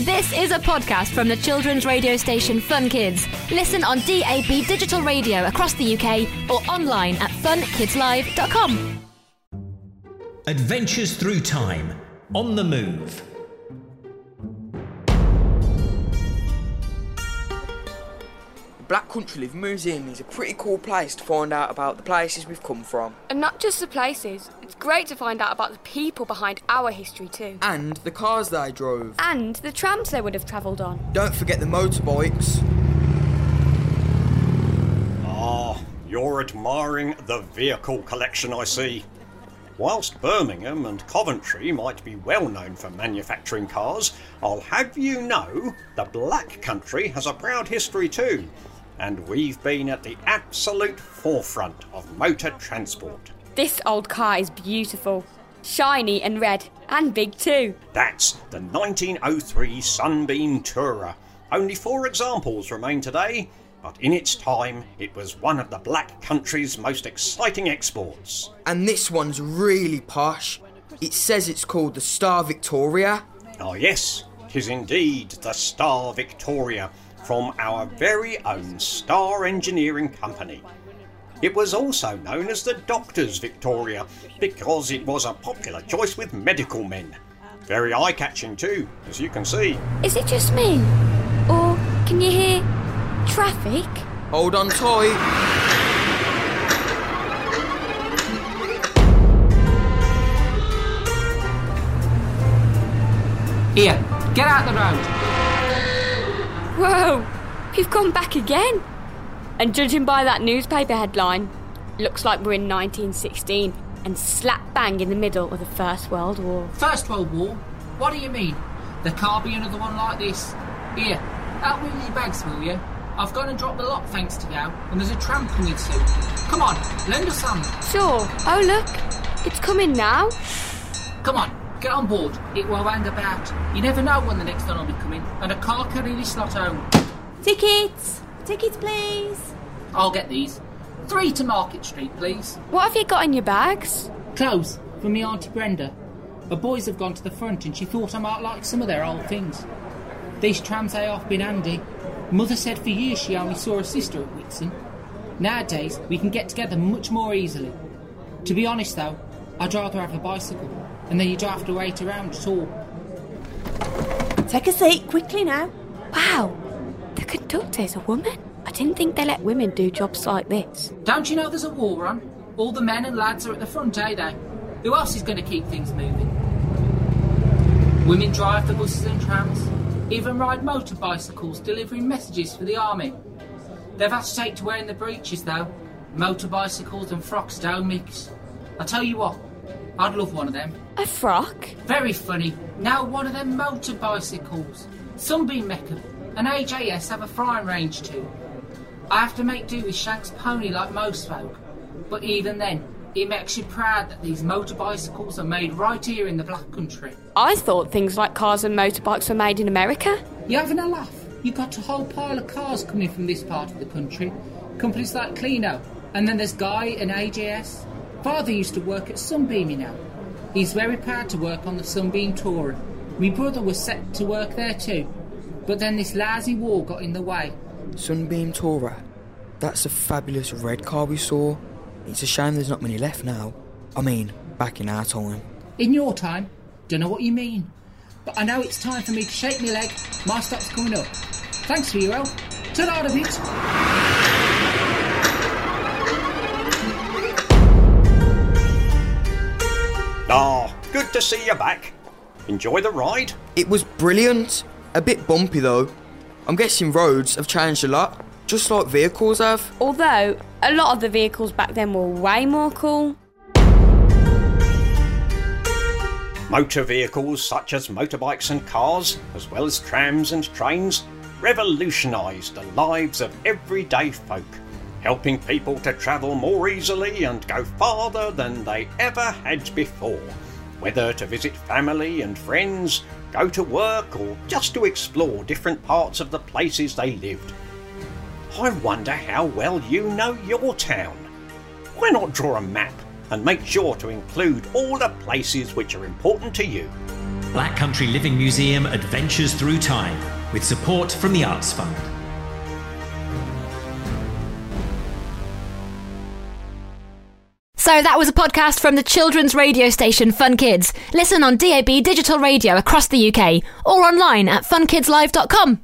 This is a podcast from the children's radio station Fun Kids. Listen on DAB digital radio across the UK or online at funkidslive.com. Adventures through time. On the move. Black Country Living Museum is a pretty cool place to find out about the places we've come from. And not just the places, it's great to find out about the people behind our history too. And the cars they drove. And the trams they would have travelled on. Don't forget the motorbikes. Ah, you're admiring the vehicle collection, I see. Whilst Birmingham and Coventry might be well known for manufacturing cars, I'll have you know the Black Country has a proud history too, and we've been at the absolute forefront of motor transport. This old car is beautiful. Shiny and red, and big too. That's the 1903 Sunbeam Tourer. Only four examples remain today, but in its time, it was one of the Black Country's most exciting exports. And this one's really posh. It says it's called the Star Victoria. Ah, yes, 'tis indeed the Star Victoria from our very own Star Engineering Company. It was also known as the Doctor's Victoria because it was a popular choice with medical men. Very eye catching, too, as you can see. Is it just me? Or can you hear traffic? Hold on tight. Here, get out the road. Whoa, we've gone back again. And judging by that newspaper headline, looks like we're in 1916 and slap bang in the middle of the First World War. First World War? What do you mean? There can't be another one like this. Here, out with your bags, will you? I've gone and dropped the lot thanks to you, and there's a tram coming soon. Come on, lend us some. Sure. Oh, look, it's coming now. Come on, get on board. It will hang about. You never know when the next one will be coming, and a car can this slot home. Tickets! Tickets, please! I'll get these. Three to Market Street, please. What have you got in your bags? Clothes for me Auntie Brenda. Her boys have gone to the front and she thought I might like some of their old things. These trams they off been handy. Mother said for years she only saw her sister at Whitsun. Nowadays, we can get together much more easily. To be honest though, I'd rather have a bicycle, and then you don't have to wait around at all. Take a seat quickly now. Wow, the conductor is a woman. I didn't think they let women do jobs like this. Don't you know there's a war on? All the men and lads are at the front, eh, they? Who else is going to keep things moving? Women drive the buses and trams, even ride motor bicycles delivering messages for the army. They've had to take to wearing the breeches, though. Motor bicycles and frocks don't mix. I tell you what, I'd love one of them. A frock? Very funny. Now one of them motor bicycles. Sunbeam Mecca and AJS have a frying range too. I have to make do with Shank's pony like most folk, but even then, it makes you proud that these motor bicycles are made right here in the Black Country. I thought things like cars and motorbikes were made in America. You having a laugh? You got a whole pile of cars coming from this part of the country. Companies like Clyno, and then there's Guy and AJS. Father used to work at Sunbeam, you know. He's very proud to work on the Sunbeam Tourer. My brother was set to work there too, but then this lousy war got in the way. Sunbeam Tourer. Eh? That's a fabulous red car we saw. It's a shame there's not many left now. I mean, back in our time. In your time? Don't know what you mean. But I know it's time for me to shake my leg. My stop's coming up. Thanks for your help. Turn out of bit. To see you back. Enjoy the ride? It was brilliant. A bit bumpy though. I'm guessing roads have changed a lot, just like vehicles have. Although, a lot of the vehicles back then were way more cool. Motor vehicles such as motorbikes and cars, as well as trams and trains, revolutionised the lives of everyday folk, helping people to travel more easily and go farther than they ever had before, whether to visit family and friends, go to work, or just to explore different parts of the places they lived. I wonder how well you know your town. Why not draw a map and make sure to include all the places which are important to you? Black Country Living Museum Adventures Through Time, with support from the Arts Fund. So that was a podcast from the children's radio station Fun Kids. Listen on DAB digital radio across the UK or online at funkidslive.com.